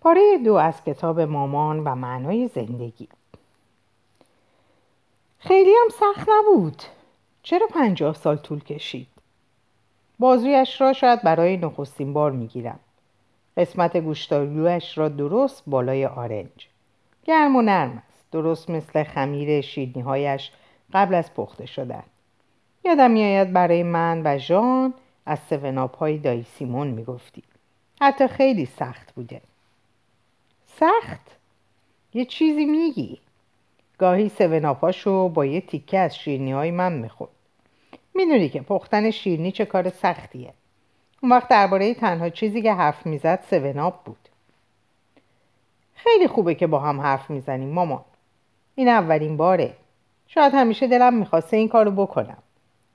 پاره دو از کتاب مامان و معنای زندگی. خیلی هم سخت نبود. چرا پنجاه سال طول کشید؟ بازویش را شاید برای نخستین بار می‌گیرم. قسمت گوشتالوش را درست بالای آرنج. گرم و نرم است. درست مثل خمیر شیرنیهایش قبل از پخته شدن. یادم میآید برای من و ژان از سوناپ های دایی سیمون می‌گفتی حتی خیلی سخت بوده. سخت؟ یه چیزی میگی. گاهی سوناپاشو با یه تیکه از شیرنی های من می‌خورد. می‌دونی که پختن شیرنی چه کار سختیه. اون وقت درباره تنها چیزی که حرف می‌زد سوناپ بود. خیلی خوبه که با هم حرف می‌زنیم مامان. این اولین باره. شاید همیشه دلم می‌خواسته این کارو بکنم.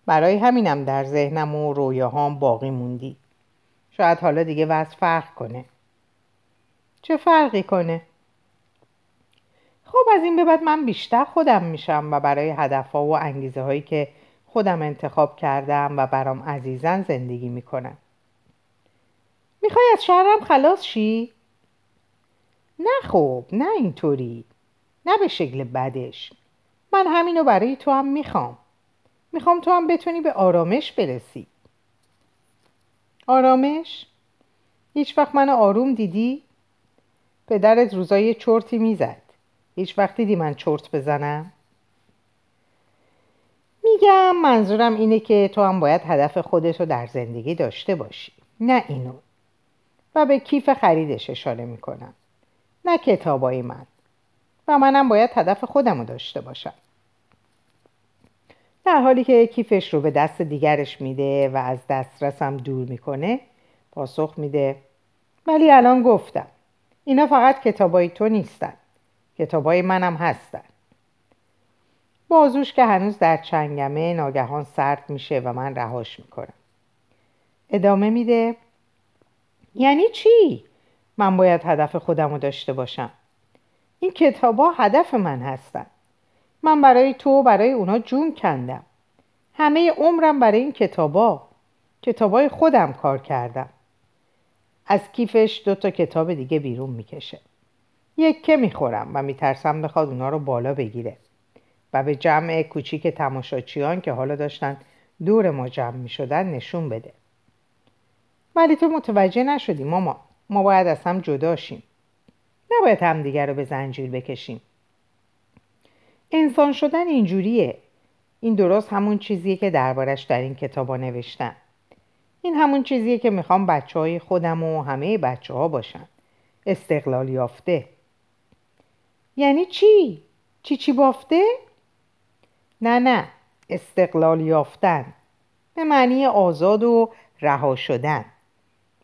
برای همینم در ذهنم و رویاهام باقی موندی. شاید حالا دیگه وضع فرق کنه. چه فرقی کنه؟ خب از این به بعد من بیشتر خودم میشم و برای هدفها و انگیزه هایی که خودم انتخاب کردم و برام عزیزن زندگی می‌کنم می‌خوای از شهرم خلاص شی؟ نه خب نه اینطوری نه به شکل بدش من همینو برای تو هم می‌خوام می‌خوام تو هم بتونی به آرامش برسی آرامش؟ هیچ وقت من آروم دیدی؟ پدرت روزای چرتی می‌زد. هیچ وقت دیدی من چرت بزنم؟ میگم منظورم اینه که تو هم باید هدف خودت رو در زندگی داشته باشی نه اینو. و به کیف خریدش اشاره می‌کنم. نه کتابای من. و منم باید هدف خودم رو داشته باشم. در حالی که کیفش رو به دست دیگرش میده و از دسترسم دور می‌کنه پاسخ میده. ولی الان گفتم اینا فقط کتابای تو نیستن. کتابای منم هستن. بازوش که هنوز در چنگمه ناگهان سرد میشه و من رهاش می‌کنم. ادامه میده. یعنی چی؟ من باید هدف خودم رو داشته باشم. این کتابا هدف من هستن. من برای تو و برای اونا جون کندم. همه عمرم برای این کتابا. کتابای خودم کار کردم. از کیفش دو تا کتاب دیگه بیرون می‌کشه. یک که می‌خورم و میترسم بخواد اونا رو بالا بگیره. و به جمع کوچیک تماشاچیان که حالا داشتن دور ما جمع می‌شدن نشون بده. ولی تو متوجه نشدی ماما ما باید از هم جدا شیم. نباید همدیگر رو به زنجیر بکشیم. انسان شدن اینجوریه. این درست همون چیزیه که دربارش در این کتابا نوشتم این همون چیزیه که می‌خوام بچه های خودم و همه بچه ها باشن. استقلال یافته. یعنی چی؟ چی چی بافته؟ نه نه. استقلال یافتن. به معنی آزاد و رها شدن.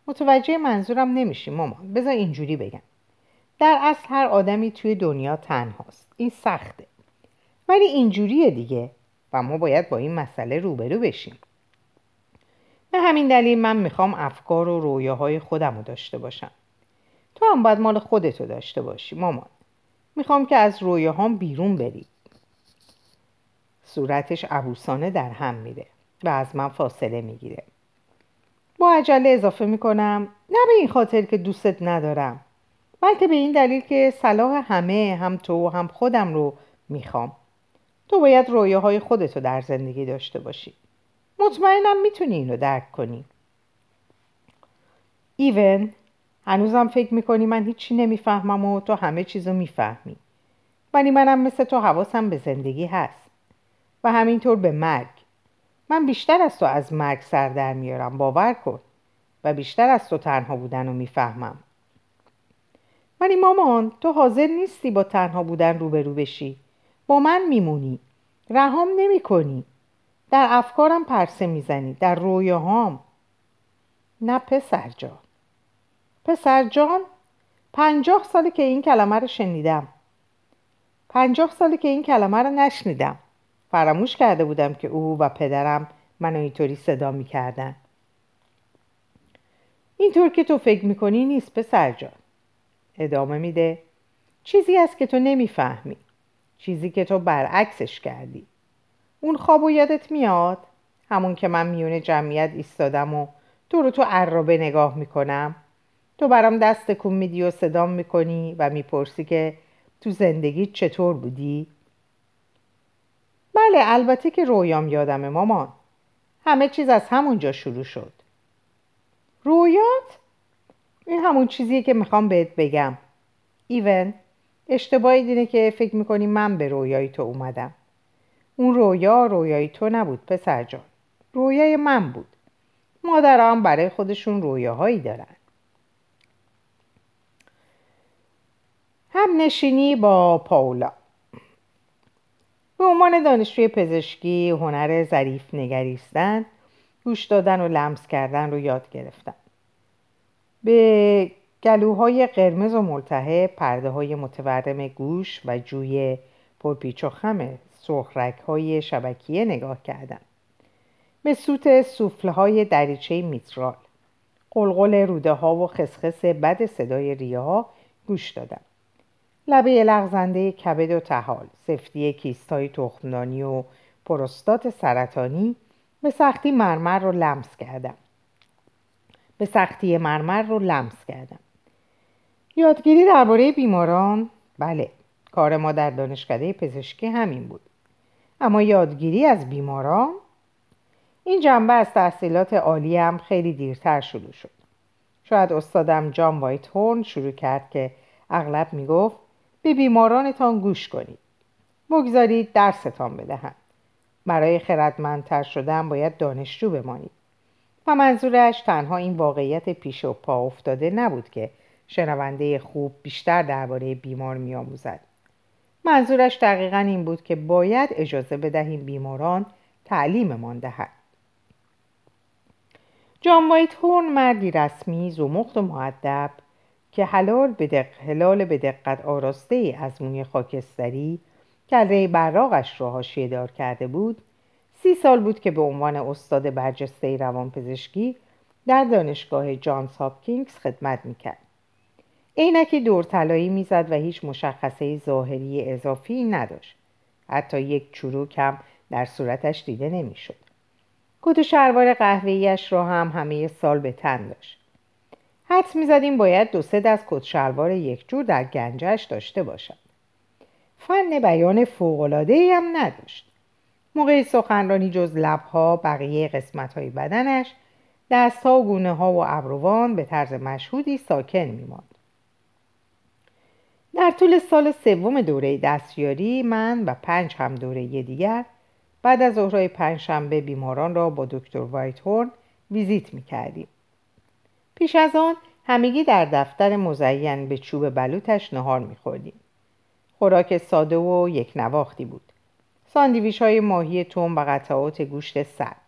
متوجه منظورم نمیشی مامان. بذار اینجوری بگم. در اصل هر آدمی توی دنیا تنهاست. این سخته. ولی اینجوریه دیگه. و ما باید با این مسئله روبرو بشیم. به همین دلیل من می‌خوام افکار و رویاهای خودم رو داشته باشم. تو هم باید مال خودتو داشته باشی مامان. می‌خوام که از رویاهام بیرون بری. صورتش عبوسانه در هم میره و از من فاصله می‌گیره. با عجله اضافه می‌کنم نه به این خاطر که دوستت ندارم بلکه به این دلیل که صلاح همه هم تو هم خودم رو می‌خوام. تو باید رویاهای خودتو در زندگی داشته باشی. مطمئنم می‌تونی اینو درک کنی. ایون هنوزم فکر می‌کنی من هیچی نمی‌فهمم و تو همه چیزو می‌فهمی. ولی منم مثل تو حواسم به زندگی هست. و همینطور به مرگ. من بیشتر از تو از مرگ سر در میارم باور کن. و بیشتر از تو تنها بودن رو می‌فهمم. ولی مامان تو حاضر نیستی با تنها بودن روبرو بشی. با من میمونی. رهام نمی کنی در افکارم پرسه می‌زنی در رویاهام. نه پسر جان. پسر جان پنجاه سالی که این کلمه رو شنیدم. پنجاه سالی که این کلمه رو نشنیدم. فراموش کرده بودم که او و پدرم منو اینطوری صدا می‌کردن. اینطور که تو فکر می‌کنی نیست پسر جان. ادامه میده. چیزی است که تو نمی‌فهمی. چیزی که تو برعکسش کردی. اون خواب و یادت میاد؟ همون که من میونه جمعیت ایستادم و تو رو تو عرابه نگاه می‌کنم. تو برام دست کن میدی و صدام می‌کنی و می‌پرسی که تو زندگی چطور بودی؟ بله البته که رویام یادمه مامان. همه چیز از همونجا شروع شد. رویات؟ این همون چیزیه که می‌خوام بهت بگم. ایون اشتباهی دینه که فکر می‌کنی من به رویای تو اومدم. اون رویا رویای تو نبود پسر جان. رویای من بود. مادرام برای خودشون رویاهایی دارن. هم نشینی با پاولا. به عنوان دانشجوی پزشکی هنر ظریف نگریستن گوش دادن و لمس کردن رو یاد گرفتم به گلوهای قرمز و ملتهب پرده های متورم گوش و جوی پرپیچ و خم سرخرک های شبکیه نگاه کردم. به سوت سوفله های دریچه میترال. قلقل روده ها و خسخس بد صدای ریه ها گوش دادم. لبه لغزنده کبد و تحال سفتی کیستای تخمدانی و پروستات سرطانی به سختی مرمر رو لمس کردم. به سختی مرمر رو لمس کردم. یادگیری درباره بیماران؟ بله کار ما در دانشکده پزشکی همین بود. اما یادگیری از بیماران؟ این جنبه از تحصیلات هم خیلی دیرتر شروع شد. شاید استادم جان وایت هورن شروع کرد که اغلب می‌گفت به بیمارانتان گوش کنید. بگذارید درستان بدهند برای خردمندتر شدن باید دانشجو بمانید. و منظورش تنها این واقعیت پیش و پا افتاده نبود که شنونده خوب بیشتر درباره بیمار میآموزد. منظورش دقیقا این بود که باید اجازه بدهیم بیماران تعلیممان دهد. جان وایت هورن مردی رسمی زمخت و معدب که حلال به دق... حلال به دقت آراسته ای از موی خاکستری کله براغش را حاشیه دار کرده بود. سی سال بود که به عنوان استاد برجسته روانپزشکی در دانشگاه جانز هاپکینگز خدمت می‌کرد. عینک دور طلایی می‌زد و هیچ مشخصه ظاهری اضافی نداشت. حتی یک چروک هم در صورتش دیده نمی‌شد. کت و شلوار قهوه‌ایش را هم همه سال به تن داشت. حدس می‌زدیم باید دو سه دست کت شلوار یک جور در گنجش داشته باشد. فن بیان فوقالعادهای هم نداشت. موقع سخنرانی جز لبها بقیه قسمت های بدنش دستها و گونه ها و ابروان به طرز مشهودی ساکن میماند. در طول سال سوم دوره دستیاری من و پنج هم دوره دیگر بعد از ظهرهای پنجشنبه بیماران را با دکتر وایت هورن ویزیت می کردیم. پیش از آن همگی در دفتر مزین به چوب بلوتش نهار می خوردیم. خوراک ساده و یک نواختی بود. ساندیویش های ماهی توم و قطعات گوشت سرد.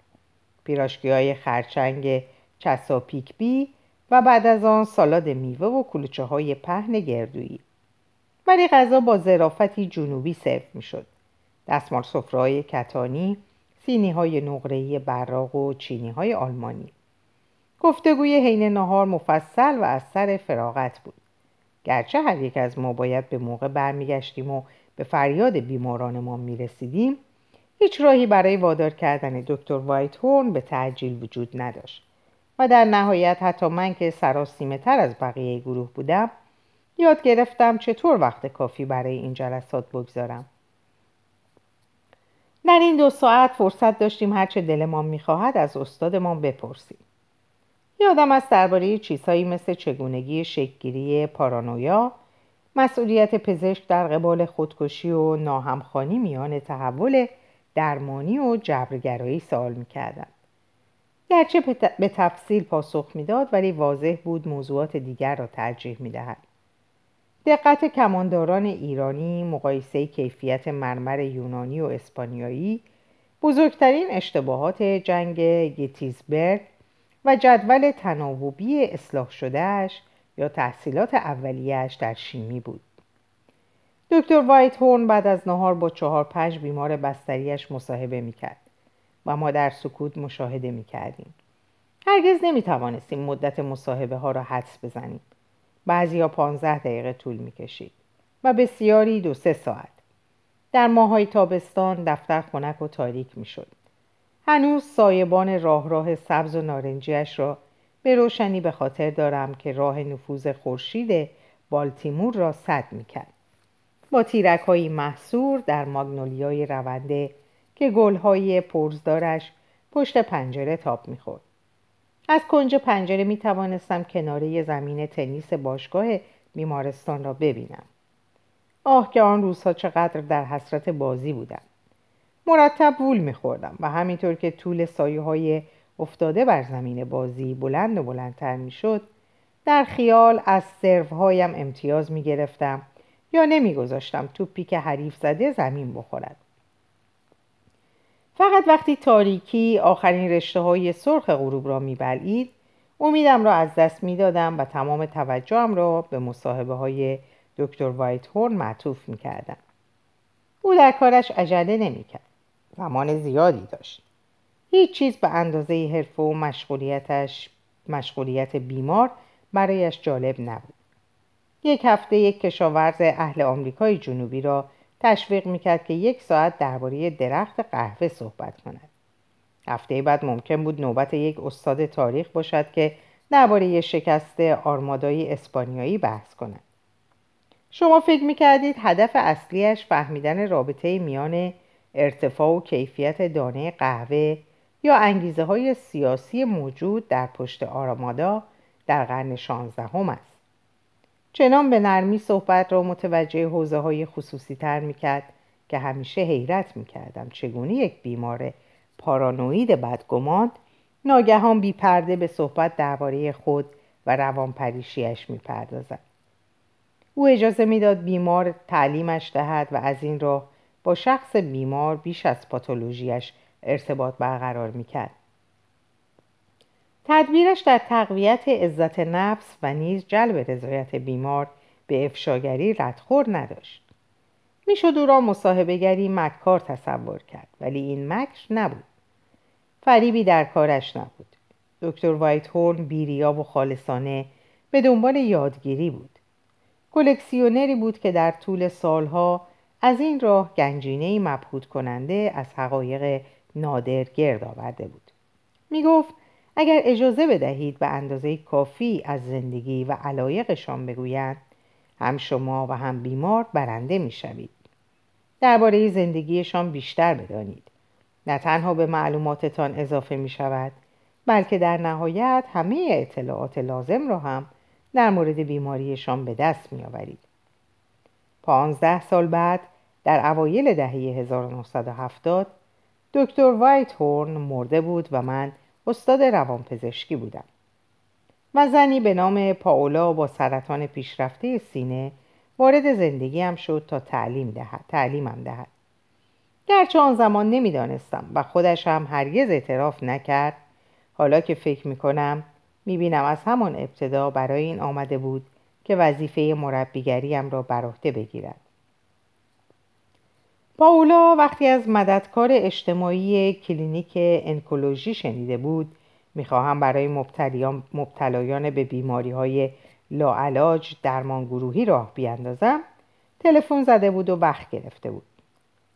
پیراشکی های خرچنگ چساپیک بی و بعد از آن سالاد میوه و کلوچه های پهن گردویی. ولی غذا با ظرافتی جنوبی سرو می شد. دستمال سفرهای کتانی، سینی های نقره‌ای براق و چینی های آلمانی. گفتگوی حین نهار مفصل و از سر فراغت بود. گرچه هر یک از ما باید به موقع برمیگشتیم و به فریاد بیمارانمان می‌رسیدیم هیچ راهی برای وادار کردن دکتر وایت هورن به تعجیل وجود نداشت و در نهایت حتی من که سراسیمه تر از بقیه گروه بودم یاد گرفتم چطور وقت کافی برای این جلسات بگذارم. در این دو ساعت فرصت داشتیم هرچه دلمان می‌خواهد از استادمان بپرسیم. یادم است درباره چیزهایی مثل چگونگی شکلگیری پارانویا مسئولیت پزشک در قبال خودکشی و ناهمخانی میان تحول درمانی و جبرگرایی سوال می‌کردم گرچه به تفصیل پاسخ می‌داد ولی واضح بود موضوعات دیگر را ترجیح می‌دهد. دقت کمانداران ایرانی مقایسه کیفیت مرمر یونانی و اسپانیایی بزرگترین اشتباهات جنگ گیتیزبرگ و جدول تناوبی اصلاح شدهش یا تحصیلات اولیهش در شیمی بود. دکتر وایت هورن بعد از نهار با چهار پنج بیمار بستریش مصاحبه می‌کرد و ما در سکوت مشاهده می‌کردیم. هرگز نمی‌توانستیم مدت مصاحبه ها را حدس بزنیم. بعضی ها پانزده دقیقه طول می‌کشید و بسیاری دو سه ساعت. در ماهای تابستان دفتر خنک و تاریک می‌شد هنوز سایبان راه راه سبز و نارنجیش را به روشنی به خاطر دارم که راه نفوذ خورشید بالتیمور را سد می‌کرد با تیرک های محصور در ماگنولیای رونده که گلهای پرزدارش پشت پنجره تاب می‌خورد از کنج پنجره می توانستم کناره زمین تنیس باشگاه بیمارستان را ببینم. آه که آن روزها چقدر در حسرت بازی بودم. مرتب وول میخوردم و همینطور که طول سایه های افتاده بر زمین بازی بلند و بلندتر می‌شد در خیال از سروهایم امتیاز می گرفتم یا نمیگذاشتم توپی که حریف زده زمین بخورد. فقط وقتی تاریکی آخرین رشته های سرخ غروب را میبلید امیدم را از دست می‌دادم و تمام توجهم را به مصاحبه های دکتر وایت هورن معطوف می‌کردم. او در کارش عجله نمی‌کرد. زمان زیادی داشت. هیچ چیز به اندازه حرفه و مشغولیتش مشغولیت بیمار برایش جالب نبود. یک هفته یک کشاورز اهل آمریکای جنوبی را تشویق می‌کرد که یک ساعت درباره درخت قهوه صحبت کند. هفته بعد ممکن بود نوبت یک استاد تاریخ باشد که درباره شکست آرمادای اسپانیایی بحث کند. شما فکر می‌کردید هدف اصلیش فهمیدن رابطه میان ارتفاع و کیفیت دانه قهوه یا انگیزه های سیاسی موجود در پشت آرامادا در قرن شانزدهم است. چنان به نرمی صحبت را متوجه حوزه های خصوصی تر می کرد که همیشه حیرت می کردم چگونه یک بیمار پارانوید بدگمان ناگهان بی پرده به صحبت درباره خود و روانپریشیش می پردازد. او اجازه می‌داد بیمار تعلیمش دهد و از این راه با شخص بیمار بیش از پاتولوژیش ارتباط برقرار می کرد. تدبیرش در تقویت عزت نفس و نیز جلب رضایت بیمار به افشاگری ردخور نداشت. می‌شد او را مصاحبهگری مکار تصور کرد ولی این مکر نبود. فریبی در کارش نبود. دکتر وایت هورن بیریا و خالصانه به دنبال یادگیری بود. کلکسیونری بود که در طول سالها از این راه گنجینه مبهود کننده از حقایق نادر گرد آورده بود. می گفت اگر اجازه بدهید به اندازه کافی از زندگی و علایقشان بگویند هم شما و هم بیمار برنده می شوید. درباره زندگیشان بیشتر بدانید. نه تنها به معلوماتتان اضافه می شود بلکه در نهایت همه اطلاعات لازم را هم در مورد بیماریشان به دست می آورید. پانزده سال بعد در اوایل دهه 1970 دکتر وایت هورن مرده بود و من استاد روانپزشکی بودم. و زنی به نام پاولا با سرطان پیشرفته سینه وارد زندگیم شد تا تعلیم دهد تعلیمم دهد. گرچه آن زمان نمی‌دانستم و خودش هم هرگز اعتراف نکرد حالا که فکر می‌کنم می‌بینم از همان ابتدا برای این آمده بود که وظیفه مربیگریم را بر عهده بگیرد. پاولا وقتی از مددکار اجتماعی کلینیک انکولوژی شنیده بود می‌خواهم برای مبتلایان به بیماری های لاعلاج درمان گروهی راه بیاندازم. تلفن زده بود و وقت گرفته بود.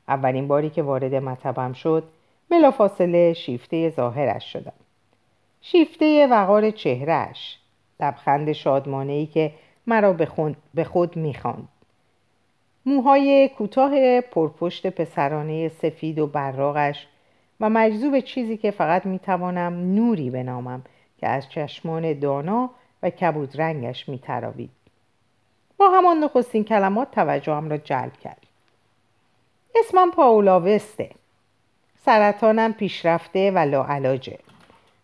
اولین باری که وارد مطبم شد بلافاصله شیفته ظاهرش شدم. شیفته وقار چهرهش لبخند شادمانه که مرا به خود می‌خواند. موهای کوتاه پرپشت پسرانه سفید و براغش و مجذوب چیزی که فقط می‌توانم نوری بنامم که از چشمان دانا و کبود رنگش میتراوید. با همان نخستین کلمات توجهم را جلب کرد اسمم پاولا وسته. سرطانم پیشرفته و لاعلاجه.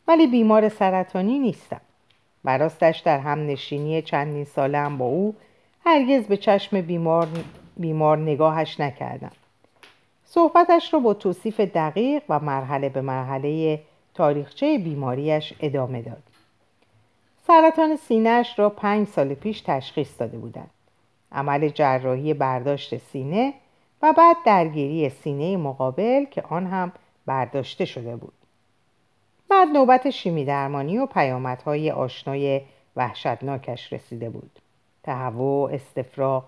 ولی بیمار سرطانی نیستم. و راستش در هم نشینی چندین سالم با او هرگز به چشم بیمار بیمار نگاهش نکردم. صحبتش را با توصیف دقیق و مرحله به مرحله تاریخچه بیماریش ادامه داد. سرطان سینهش را پنج سال پیش تشخیص داده بودند. عمل جراحی برداشت سینه و بعد درگیری سینه مقابل که آن هم برداشته شده بود. بعد نوبت شیمی درمانی و پیامدهای آشنای وحشتناکش رسیده بود. تهوع استفراغ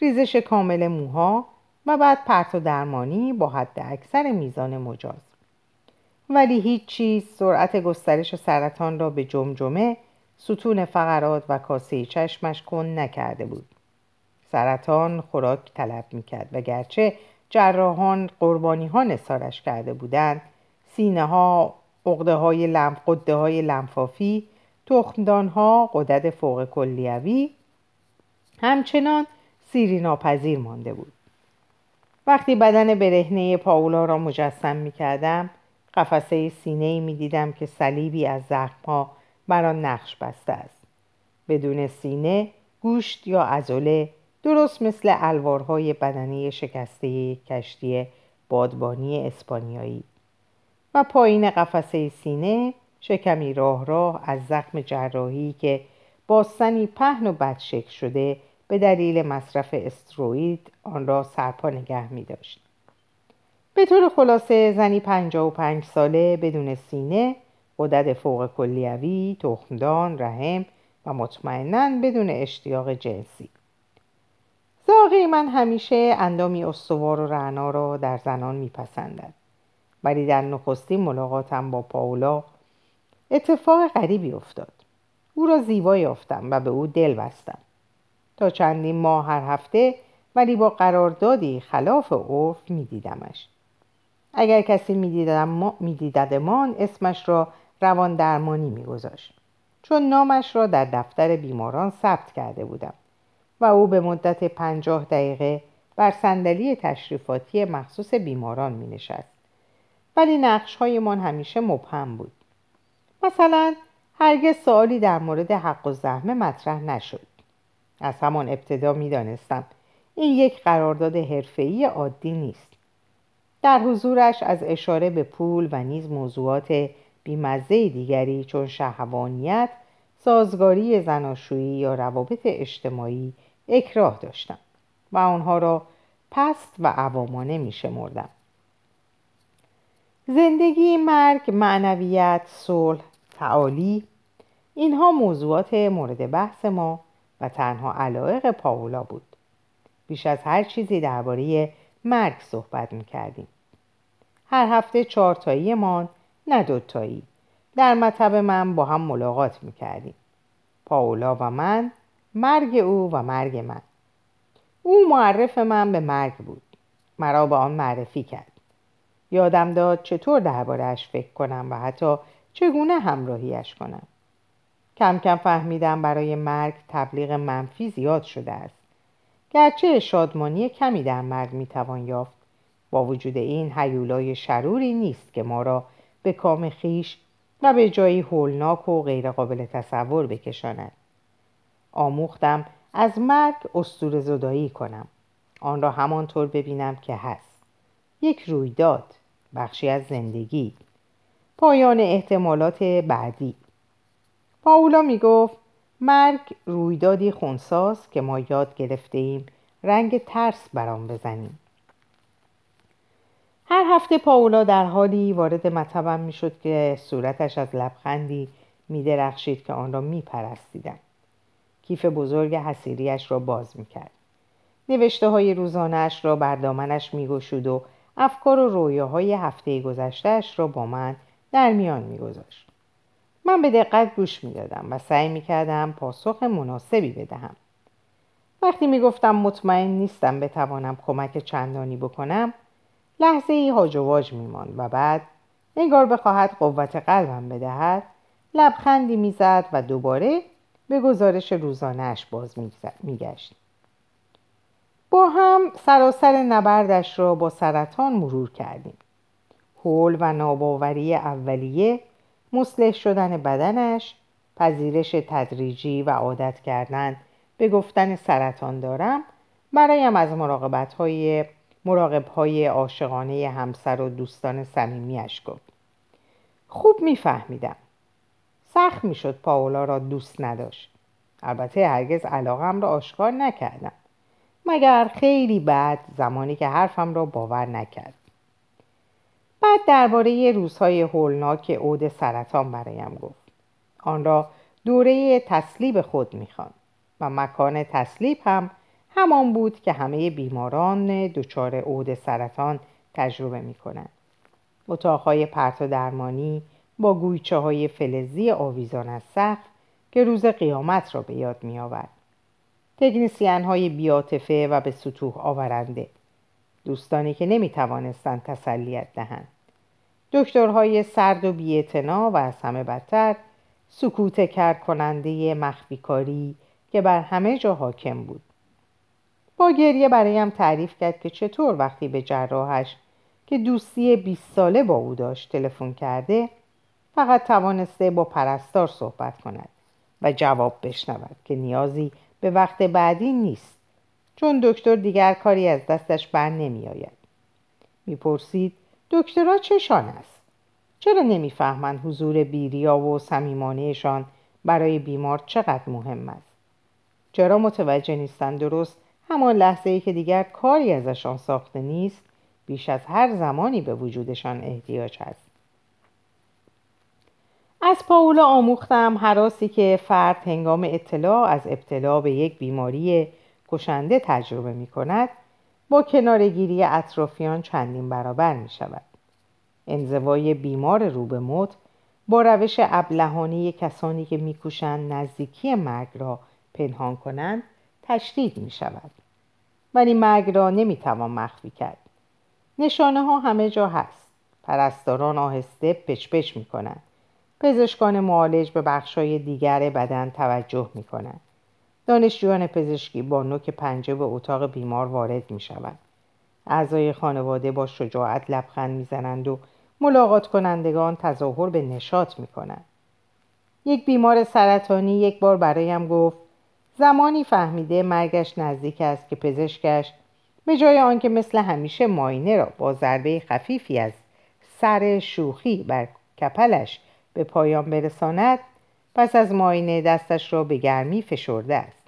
ریزش کامل موها و بعد پرت درمانی با حد اکثر میزان مجاز. ولی هیچ چیز سرعت گسترش سرطان را به جمجمه ستون فقرات و کاسه چشمش کن نکرده بود. سرطان خوراک طلب می‌کرد و گرچه جراحان قربانی ها نسارش کرده بودند سینه ها قده های, لم... های لمفافی تخمدان ها قدرت فوق کلیوی. همچنان سیری ناپذیر مانده بود. وقتی بدن برهنه پاولا را مجسم می کردم قفسه سینه ای می دیدم که صلیبی از زخمها بر آن نقش بسته است. بدون سینه گوشت یا عضله درست مثل الوارهای بدنی شکسته کشتی بادبانی اسپانیایی. و پایین قفسه سینه شکمی راه راه از زخم جراحی که با سنی پهن و بدشک شده به دلیل مصرف استروید آن را سرپا نگه می داشت. به طور خلاصه زنی پنجا و پنج ساله بدون سینه قدرت فوق کلیوی، تخمدان، رحم و مطمئنا بدون اشتیاق جنسی. زاغی من همیشه اندامی استوار و رعنا را در زنان میپسندد ولی در نخستین ملاقاتم با پاولا اتفاق غریبی افتاد. او را زیبا یافتم و به او دل بستم. تا چندین ماه هر هفته ولی با قراردادی خلاف عرف میدیدمش اگر کسی میدیددمان اسمش را روان درمانی میگذاشت چون نامش را در دفتر بیماران ثبت کرده بودم و او به مدت پنجاه دقیقه بر صندلی تشریفاتی مخصوص بیماران می نشست. ولی نقش من همیشه مبهم بود. مثلا هرگز سوالی در مورد حق و زحمه مطرح نشد. از همان ابتدا می دانستم این یک قرارداد حرفه‌ای عادی نیست. در حضورش از اشاره به پول و نیز موضوعات بیمزه دیگری چون شهوانیت، سازگاری زناشویی یا روابط اجتماعی اکراه داشتم و آنها را پست و عوامانه می شمردم. زندگی، مرگ، معنویت، صلح، تعالی اینها موضوعات مورد بحث ما و تنها علایق پاولا بود. بیش از هر چیزی درباره مرگ صحبت می کردیم. هر هفته چهارتایی مان نه دوتایی در مطب من با هم ملاقات می کردیم. پاولا و من مرگ او و مرگ من او معرف من به مرگ بود مرا به آن معرفی کرد یادم داد چطور دربارهش فکر کنم و حتی چگونه همراهیش کنم کم کم فهمیدم برای مرگ تبلیغ منفی زیاد شده است. گرچه شادمانی کمی در مرگ می‌توان یافت. با وجود این حیولای شروری نیست که ما را به کام خیش و به جایی هولناک و غیرقابل تصور بکشاند. آموختم از مرگ استور زدایی کنم. آن را همانطور ببینم که هست. یک رویداد بخشی از زندگی. پایان احتمالات بعدی. پاولا می گفت مرگ رویدادی خونساز که ما یاد گرفته ایم رنگ ترس برام بزنیم هر هفته پاولا در حالی وارد مطبم می شد که صورتش از لبخندی می درخشید که آن را می پرستیدم. کیف بزرگ حسیریش را باز می کرد. نوشته های روزانش را بر دامنش می گشود و افکار و رویاهای هفته گذشتهش را با من در میان می گذاشت. من به دقت گوش می دادم و سعی می کردم پاسخ مناسبی بدهم. وقتی می گفتم مطمئن نیستم بتوانم کمک چندانی بکنم لحظه ای هاج و واج می ماند و بعد انگار بخواهد قوت قلبم بدهد لبخندی می‌زد و دوباره به گزارش روزانهش باز میگشت با هم سراسر نبردش را با سرطان مرور کردیم حول و ناباوری اولیه مسلح شدن بدنش پذیرش تدریجی و عادت کردن به گفتن سرطان دارم برایم از مراقبت های مراقب های عاشقانه همسر و دوستان صمیمیاش گفت. خوب میفهمیدم. سخت می‌شد پاولا را دوست نداشت. البته هرگز علاقم را آشکار نکردم. مگر خیلی بعد زمانی که حرفم را باور نکرد. بعد درباره روزهای هولناک عود سرطان برایم گفت آن را دوره تسلیب خود می‌خوان و مکان تسلیب هم همان بود که همه بیماران دچار عود سرطان تجربه می‌کنند اتاقهای پرت و درمانی با گویچه های فلزی آویزان از سقف که روز قیامت را به یاد می آورد. تکنیسیان های بیاتفه و به سطوح آورنده دوستانی که نمی توانستند تسلیت دهند. دکترهای سرد و بیعتنا و از همه بدتر سکوت کرد کننده مخفیکاری که بر همه جا حاکم بود. با گریه برایم تعریف کرد که چطور وقتی به جراحش که دوستی 20 ساله با او داشت تلفن کرده فقط توانسته با پرستار صحبت کند و جواب بشنود که نیازی به وقت بعدی نیست. چون دکتر دیگر کاری از دستش بر نمی آید می‌پرسید دکترها چشان است؟ چرا نمی‌فهمند حضور بیریا و صمیمانهشان برای بیمار چقدر مهم است؟ چرا متوجه نیستند درست همان لحظه ای که دیگر کاری ازشان ساخته نیست بیش از هر زمانی به وجودشان احتیاج است؟ از پاولا آموختم حراسی که فرد هنگام اطلاع از ابتلا به یک بیماری کشنده تجربه می کند با کنارگیری اطرافیان چندین برابر می شود. انزوای بیمار رو به موت با روش ابلهانه کسانی که میکوشند نزدیکی مرگ را پنهان کنند تشدید می شود. ولی مرگ را نمی‌توان مخفی کرد. نشانه ها همه جا هست. پرستاران آهسته پچ می کنند. پزشکان معالج به بخشای دیگر بدن توجه می کنند. دانشجویان پزشکی با نوک پنجه به اتاق بیمار وارد می شوند. اعضای خانواده با شجاعت لبخند می‌زنند و ملاقات کنندگان تظاهر به نشاط می کنند. یک بیمار سرطانی یک بار برایم گفت زمانی فهمیده مرگش نزدیک است که پزشکش به جای آنکه مثل همیشه ماینه را با ضربه خفیفی از سر شوخی بر کپلش به پایان برساند پس از ماینه دستش را به گرمی فشرده است.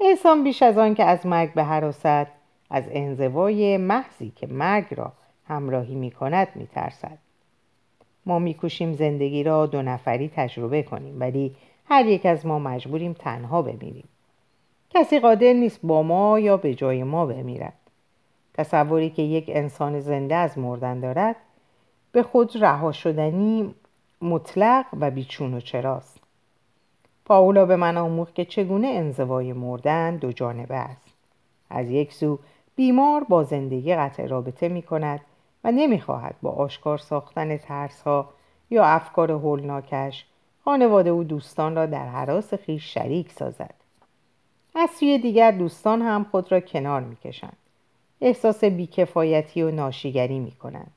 انسان بیش از آن که از مرگ به حراست از انزوای محضی که مرگ را همراهی می کند می ترسد. ما میکوشیم زندگی را دو نفری تجربه کنیم ولی هر یک از ما مجبوریم تنها بمیریم. کسی قادر نیست با ما یا به جای ما بمیرد. تصوری که یک انسان زنده از مردن دارد به خود رها شدنی مطلق و بیچون و چراست. پاولا به من آموخت که چگونه انزوای مردن دو جانبه است. از یک سو بیمار با زندگی قطع رابطه می کند و نمی‌خواهد با آشکار ساختن ترس ها یا افکار هولناکش خانواده و دوستان را در حراس خیش شریک سازد. از سوی دیگر دوستان هم خود را کنار می‌کشند احساس بیکفایتی و ناشیگری می‌کنند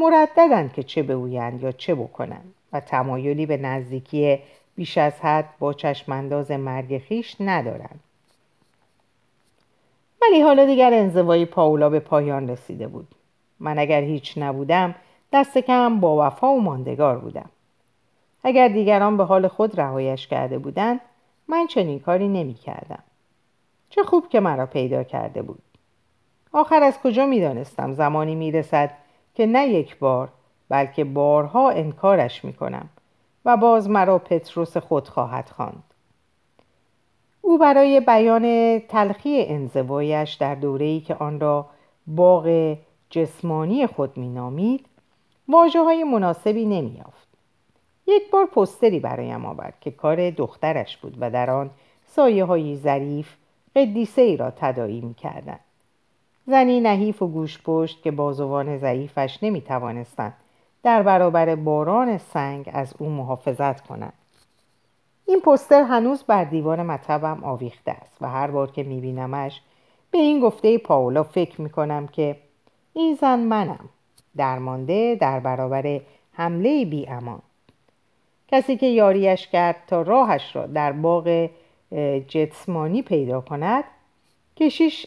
مرددند که چه بگویند یا چه بکنند و تمایلی به نزدیکی بیش از حد با چشمانداز مرگ خیش ندارند. ولی حالا دیگر انزوای پاولا به پایان رسیده بود. من اگر هیچ نبودم دست کم با وفا و ماندگار بودم. اگر دیگران به حال خود رهایش کرده بودند من چنین کاری نمی کردم. چه خوب که مرا پیدا کرده بود. آخر از کجا می دانستم زمانی می رسد که نه یک بار بلکه بارها انکارش می کنم و باز مرا پتروس خود خواهد خواند. او برای بیان تلخی انزوایش در دوره‌ای که آن را باغ جسمانی خود مینامید واجه های مناسبی نمیافت یک بار پستری برایم آورد که کار دخترش بود و در آن سایه های ظریف قدیسه ای را تدایی می کردن. زنی نحیف و گوش پشت که بازوان ضعیفش نمی توانستند در برابر باران سنگ از او محافظت کنند. این پستر هنوز بر دیوار مطبم آویخته است و هر بار که می بینمش به این گفته پاولا فکر می کنم که این زن منم درمانده در برابر حمله بی امان کسی که یاریش کرد تا راهش را در باغ جتسمانی پیدا کند کشیش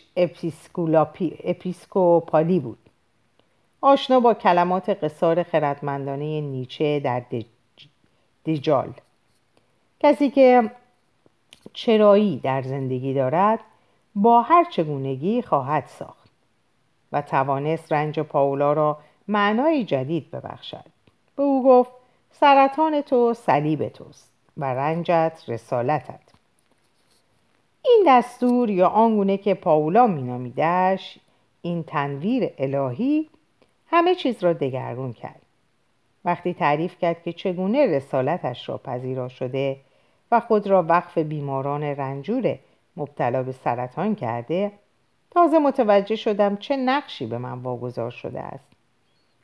اپیسکوپالی بود. آشنا با کلمات قصار خردمندانه نیچه در دیجال کسی که چرایی در زندگی دارد با هر چگونگی خواهد ساخت و توانست رنج پاولا را معنای جدید ببخشد. به او گفت سرطان تو صلیب توست و رنجت رسالتت. این دستور یا آنگونه که پاولا مینامیدش این تنویر الهی همه چیز را دگرگون کرد. وقتی تعریف کرد که چگونه رسالتش را پذیرا شده و خود را وقف بیماران رنجور مبتلا به سرطان کرده تازه متوجه شدم چه نقشی به من واگذار شده است.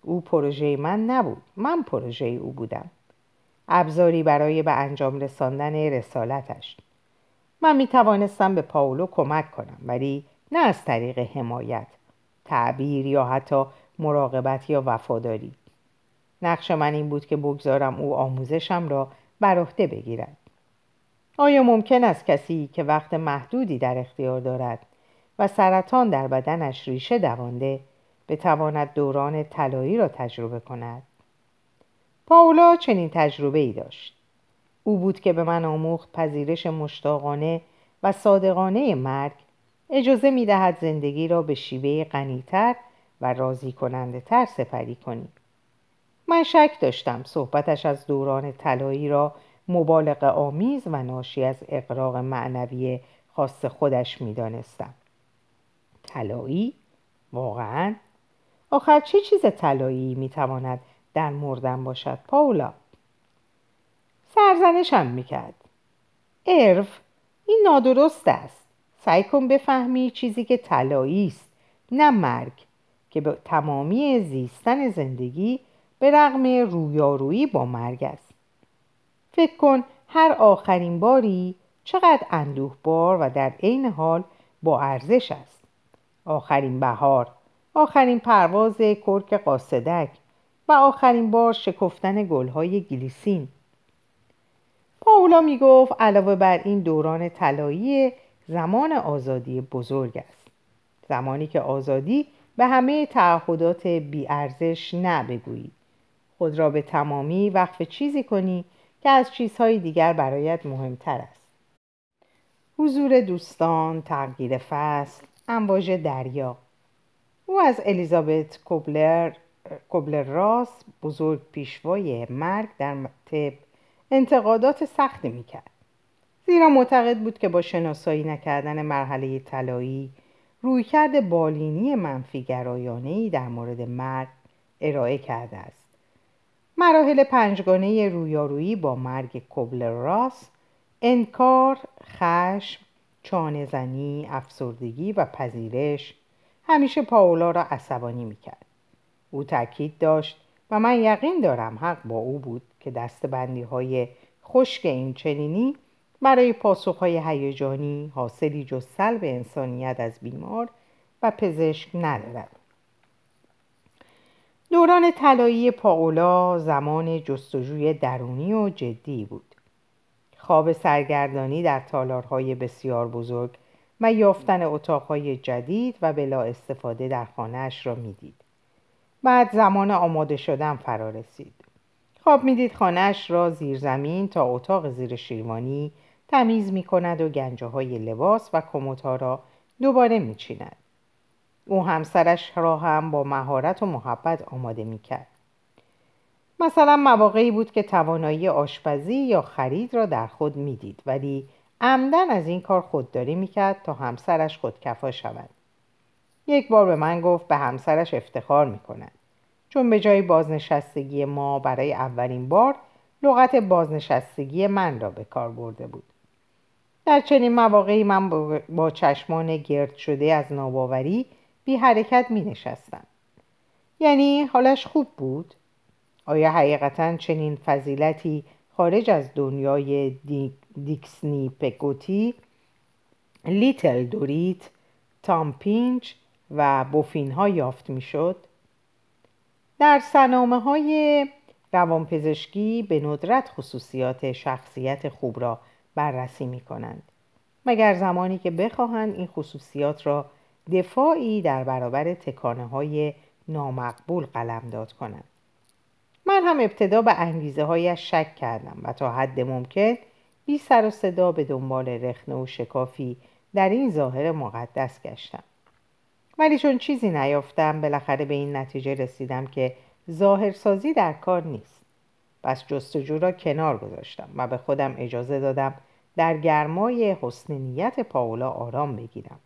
او پروژه من نبود من پروژه او بودم. ابزاری برای به انجام رساندن رسالتش. من می توانستم به پاولو کمک کنم ولی نه از طریق حمایت تعبیر یا حتی مراقبت یا وفاداری. نقش من این بود که بگذارم او آموزشم را بر عهده بگیرد. آیا ممکن است کسی که وقت محدودی در اختیار دارد و سرطان در بدنش ریشه دوانده بتواند دوران طلایی را تجربه کند؟ پاولا چنین تجربه ای داشت. او بود که به من آموخت پذیرش مشتاقانه و صادقانه مرگ اجازه می دهد زندگی را به شیوه غنیتر و راضی کننده تر سپری کنیم من شک داشتم صحبتش از دوران طلایی را مبالغه آمیز و ناشی از اقراق معنوی خاص خودش می دانستم. طلایی؟ واقعا؟ آخر چه چیز طلایی می تواند در مردن باشد پاولا؟ سرزنشم می کرد. ارف این نادرست است. سعی کن بفهمی چیزی که طلایی است نه مرگ که به تمامی زیستن زندگی به رغم رویارویی با مرگ است فکر کن هر آخرین باری چقدر اندوهبار و در عین حال با ارزش است آخرین بهار آخرین پرواز کرک قاصدک و آخرین بار شکفتن گلهای گلیسین پاولا می گفت علاوه بر این دوران طلایی زمان آزادی بزرگ است. زمانی که آزادی به همه تعهدات بیارزش نه بگویی. خود را به تمامی وقف چیزی کنی که از چیزهای دیگر برایت مهمتر است. حضور دوستان تغییر فصل امواج دریا. او از الیزابت کوبلر کوبلر راس بزرگ پیشوای مرگ در طب انتقادات سختی می‌کرد. زیرا معتقد بود که با شناسایی نکردن مرحله طلایی رویکرد بالینی منفی ای در مورد مرگ ارائه کرده است. مراحل پنجگانه رویارویی با مرگ کوبلر راس انکار، خشم، چانهزنی، افسردگی و پذیرش همیشه پاولا را عصبانی می‌کرد. او تاکید داشت و من یقین دارم حق با او بود. که دستبندی های خشک این چنینی برای پاسخهای هیجانی حاصلی جز سلب انسانیت از بیمار و پزشک ندارد. دوران طلایی پاولا زمان جستجوی درونی و جدی بود. خواب سرگردانی در تالارهای بسیار بزرگ و یافتن اتاقهای جدید و بلا استفاده در خانهاش را می‌دید. بعد زمان آماده شدن فرا رسید. خواب می‌دید خانهاش را زیر زمین تا اتاق زیر شیروانی تمیز می کند و گنجه های لباس و کموتها را دوباره می چیند. او همسرش را هم با مهارت و محبت آماده می کرد. مثلا مواقعی بود که توانایی آشپزی یا خرید را در خود می‌دید ولی عمدن از این کار خودداری می‌کرد تا همسرش خودکفا شود یک بار به من گفت به همسرش افتخار می‌کند چون به جای بازنشستگی ما برای اولین بار لغت بازنشستگی من را به کار برده بود در چنین مواقعی من با چشمان گرد شده از ناباوری بی حرکت می نشستم. یعنی حالش خوب بود؟ آیا حقیقتا چنین فضیلتی خارج از دنیای دیکسنی پگوتی لیتل دوریت تام پینچ و بوفین ها یافت می شد؟ در سنامه های روانپزشکی به ندرت خصوصیات شخصیت خوب را بررسی می کنند مگر زمانی که بخواهند این خصوصیات را دفاعی در برابر تکانه های نامقبول قلمداد کنند. من هم ابتدا به انگیزه هایش شک کردم و تا حد ممکن بی سر و صدا به دنبال رخنه و شکافی در این ظاهر مقدس گشتم. ولی چون چیزی نیافتم بالاخره به این نتیجه رسیدم که ظاهرسازی در کار نیست. پس جستجو را کنار گذاشتم و به خودم اجازه دادم در گرمای حسن نیت پاولا آرام بگیرم.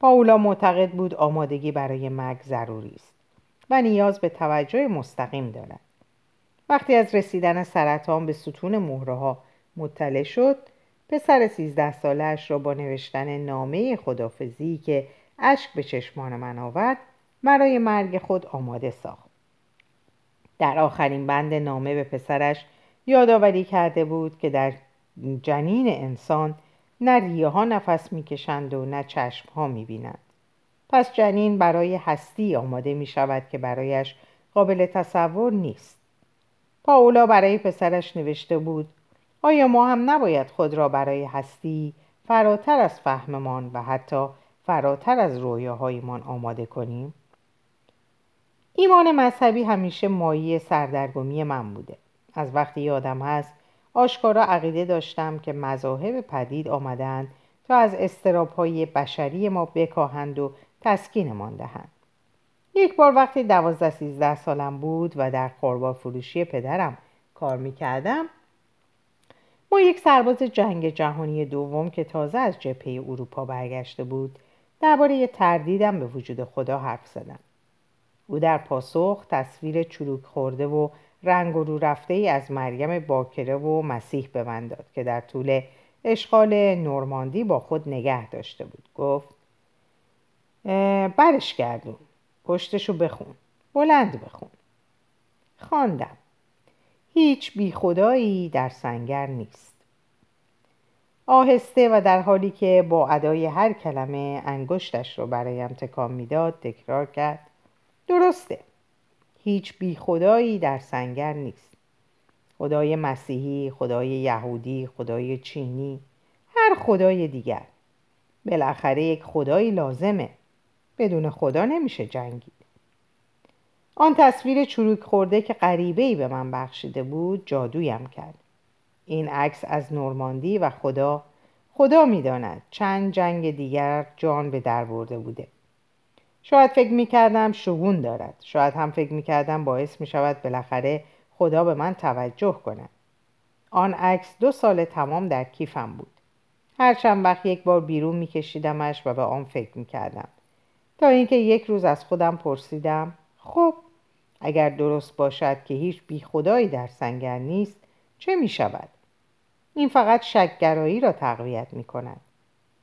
پاولا معتقد بود آمادگی برای مرگ ضروری است و نیاز به توجه مستقیم دارد. وقتی از رسیدن سرطان به ستون مهره ها مطلع شد پسر سیزده سالش را با نوشتن نامه خدافزی که اشک به چشمان من آورد برای مرگ خود آماده ساخت. در آخرین بند نامه به پسرش یادآوری کرده بود که در جنین انسان نه ریه ها نفس می‌کشند و نه چشم ها می‌بینند. پس جنین برای هستی آماده می شود که برایش قابل تصور نیست. پاولا برای پسرش نوشته بود آیا ما هم نباید خود را برای هستی فراتر از فهممان و حتی فراتر از رویاهایمان آماده کنیم؟ ایمان مذهبی همیشه مایی سردرگمی من بوده از وقتی یادم هست آشکارا عقیده داشتم که مذاهب پدید آمدند تا از استرابهای بشری ما بکاهند و تسکینمان دهند یک بار وقتی دوازده سیزده سالم بود و در قربا فروشی پدرم کار می‌کردم ما یک سرباز جنگ جهانی دوم که تازه از جبهه اروپا برگشته بود درباره تردیدم به وجود خدا حرف زدم. او در پاسخ تصویر چروک خورده و رنگ و رو رفته ای از مریم باکره و مسیح به من داد که در طول اشغال نورماندی با خود نگه داشته بود. گفت برش گردون پشتشو بخون بلند بخون. خواندم. هیچ بی خدایی در سنگر نیست. آهسته و در حالی که با ادای هر کلمه انگشتش رو برایم تکان می‌داد تکرار کرد. درسته. هیچ بی خدایی در سنگر نیست. خدای مسیحی، خدای یهودی، خدای چینی هر خدای دیگر. بالاخره یک خدایی لازمه. بدون خدا نمیشه جنگید. آن تصویر چروک خورده که غریبه به من بخشیده بود جادویم کرد. این عکس از نورماندی و خدا خدا می‌داند. چند جنگ دیگر جان به در برده بوده. شاید فکر می‌کردم شگون دارد. شاید هم فکر می‌کردم باعث می‌شود بالاخره خدا به من توجه کند. آن عکس دو سال تمام در کیفم بود. هر چند وقت یک بار بیرون میکشیدمش و به آن فکر می‌کردم. تا اینکه یک روز از خودم پرسیدم خب اگر درست باشد که هیچ بی خدایی در سنگر نیست چه می شود؟ این فقط شکگرایی را تقویت می کند.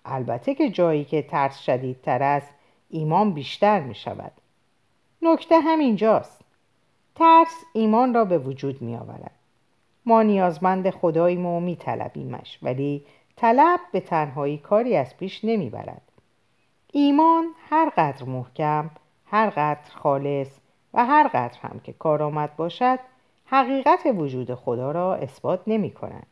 البته که جایی که ترس شدیدتر است ایمان بیشتر می شود. نکته همینجاست. ترس ایمان را به وجود می آورد. ما نیازمند خداییم و می طلبیمش ولی طلب به تنهایی کاری از پیش نمی برد. ایمان هر قدر محکم هر قدر خالص و هر قدر هم که کارآمد باشد حقیقت وجود خدا را اثبات نمی کند.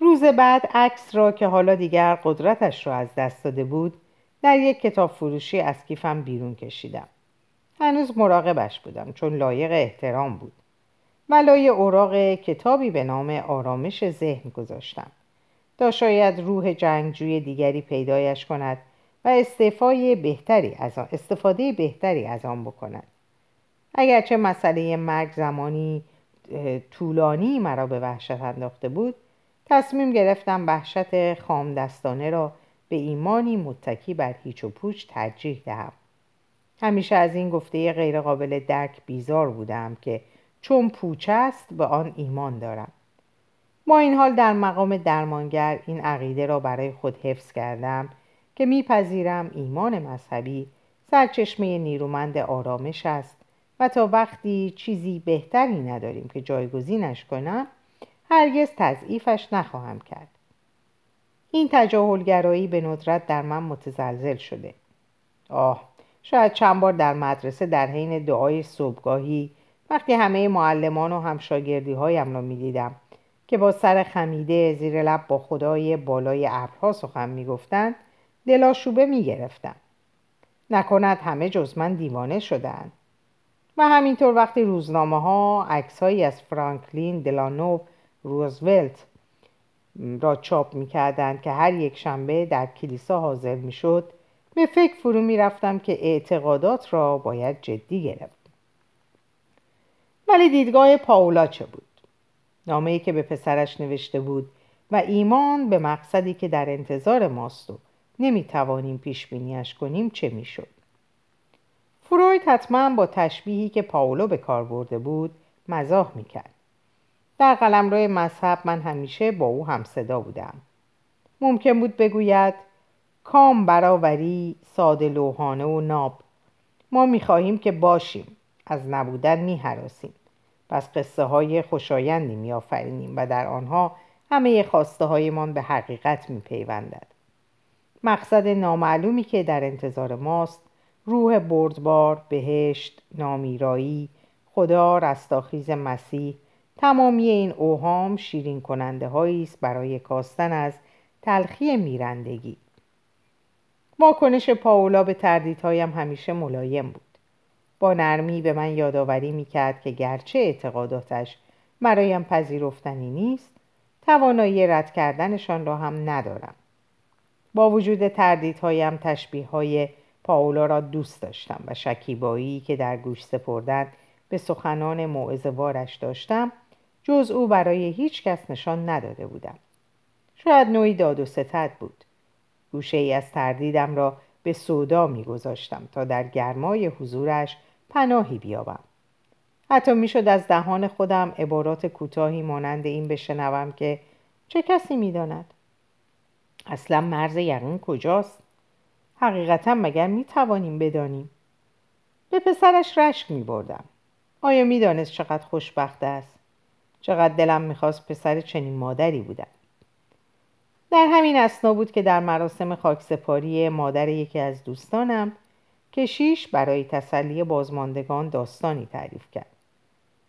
روز بعد عکس را که حالا دیگر قدرتش را از دست داده بود در یک کتاب فروشی از کیفم بیرون کشیدم. هنوز مراقبش بودم چون لایق احترام بود. ولای اوراق کتابی به نام آرامش ذهن گذاشتم. تا شاید روح جنگجوی دیگری پیدایش کند و بهتری از آن استفاده بهتری از آن بکند. اگرچه مسئله مرگ زمانی طولانی مرا به وحشت انداخته بود تصمیم گرفتم وحشت خام دستانه را به ایمانی متکی بر هیچ و پوچ ترجیح دهم. همیشه از این گفته غیرقابل درک بیزار بودم که چون پوچ است به آن ایمان دارم. با این حال در مقام درمانگر این عقیده را برای خود حفظ کردم که میپذیرم ایمان مذهبی سرچشمه نیرومند آرامش است و تا وقتی چیزی بهتری نداریم که جایگزینش کنم هرگز تضعیفش نخواهم کرد. این تجاهلگرایی به ندرت در من متزلزل شده. آه شاید چند بار در مدرسه در حین دعای صبحگاهی وقتی همه معلمان و همشاگردی هایم را می‌دیدم که با سر خمیده زیر لب با خدای بالای ابرها سخن می‌گفتند دلاشوبه می‌گرفتم. نکند همه جز من دیوانه شدند و همینطور وقتی روزنامه ها از فرانکلین دلانو روزولت را چاپ می‌کردند که هر یک شنبه در کلیسا حاضر می‌شد به فکر فرو می‌رفتم که اعتقادات را باید جدی گرفت ولی دیدگاه پاولا چه بود؟ نامه ای که به پسرش نوشته بود و ایمان به مقصدی که در انتظار ماست و نمی‌توانیم پیش بینیش کنیم چه می‌شد؟ فروید حتما با تشبیهی که پاولو به کار برده بود مزاح می‌کرد. در قلمرو مذهب من همیشه با او هم صدا بودم. ممکن بود بگوید کام برآوری ساده لوحانه و ناب. ما می‌خواهیم که باشیم از نبودن میهراسیم. پس قصه های خوشایندی میآفرینیم و در آنها همه خواسته هایمان به حقیقت میپیوندد. مقصد نامعلومی که در انتظار ماست روح بردبار بهشت نامیرایی خدا رستاخیز مسیح تمامی این اوهام شیرین کننده است برای کاستن از تلخی میرندگی. واکنش پاولا به تردیدهایم همیشه ملایم بود. با نرمی به من یادآوری می‌کرد که گرچه اعتقاداتش برایم پذیرفتنی نیست توانایی رد کردنشان را هم ندارم. با وجود تردیدهایم تشبیه های پاولا را دوست داشتم و شکیبایی که در گوش سپردن به سخنان موعظه‌وارش داشتم جز او برای هیچ کس نشان نداده بودم. شاید نوعی داد و ستد بود. گوشه ای از تردیدم را به سودا میگذاشتم تا در گرمای حضورش پناهی بیابم. حتی می‌شد از دهان خودم عبارات کوتاهی مانند این بشنوم که چه کسی می‌داند. اصلا مرز یقین کجاست؟ حقیقتا مگر می‌توانیم بدانیم؟ به پسرش رشک میبردم. آیا می‌دانست چقدر خوشبخت است؟ چقدر دلم می‌خواست پسر چنین مادری بودم. در همین اسنا بود که در مراسم خاکسپاری مادر یکی از دوستانم کشیش برای تسلی بازماندگان داستانی تعریف کرد.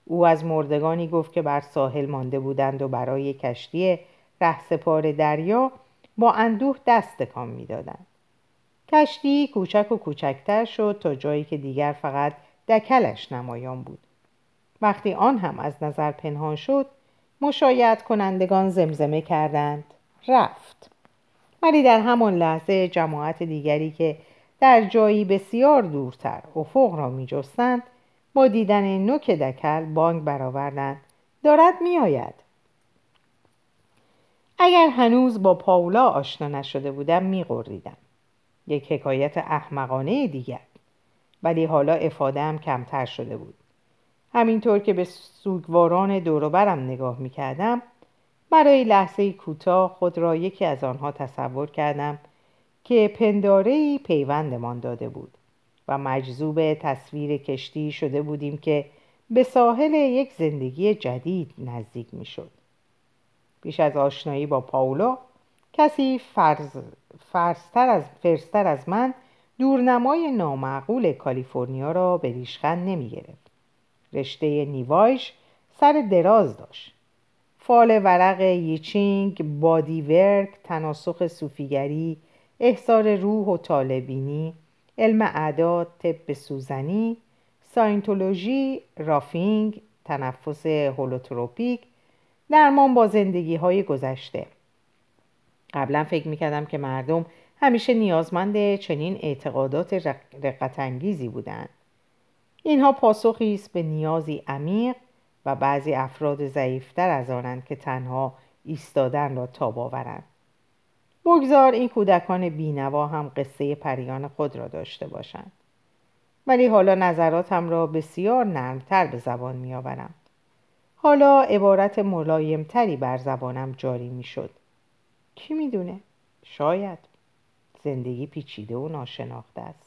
او از مردگانی گفت که بر ساحل مانده بودند و برای کشتی رهسپار دریا با اندوه دست تکان می‌دادند. کشتی کوچک و کوچکتر شد تا جایی که دیگر فقط دکلش نمایان بود. وقتی آن هم از نظر پنهان شد مشایعت کنندگان زمزمه کردند. رفت. ولی در همان لحظه جماعت دیگری که در جایی بسیار دورتر افق را می جستند با دیدن نوک دکل بانگ برآوردند. دارد میآید. اگر هنوز با پاولا آشنا نشده بودم میغریدم یک حکایت احمقانه دیگر. ولی حالا افادهام کمتر شده بود. همینطور که به سوگواران دوروبرم نگاه می‌کردم برای لحظه کوتاه خود را یکی از آنها تصور کردم که پندارهای پیوندمان داده بود و مجذوب تصویر کشتی شده بودیم که به ساحل یک زندگی جدید نزدیک می‌شد. پیش از آشنایی با پاولا کسی فرز، فرستر از, فرستر از من دورنمای نامعقول کالیفرنیا را به ریشخند نمی گرفت. رشته نیوایش سر دراز داشت. فال ورق ییچینگ، بادی ورک، تناسخ صوفیگری، احسار روح و طالبینی، علم اعداد، طب سوزنی، ساینتولوژی، رافینگ، تنفس هولوتروپیک، درمان با زندگی های گذشته قبلا فکر می‌کردم که مردم همیشه نیازمند چنین اعتقادات رقتانگیزی بودند اینها پاسخی است به نیازی عمیق و بعضی افراد ضعیفتر از آنند که تنها ایستادن را تاب آورند بگذار این کودکان بینوا هم قصه پریان خود را داشته باشند ولی حالا نظراتم را بسیار نرمتر به زبان می آورم. حالا عبارت ملایمتری بر زبانم جاری می شد. کی می‌دونه؟ شاید زندگی پیچیده و ناشناخته است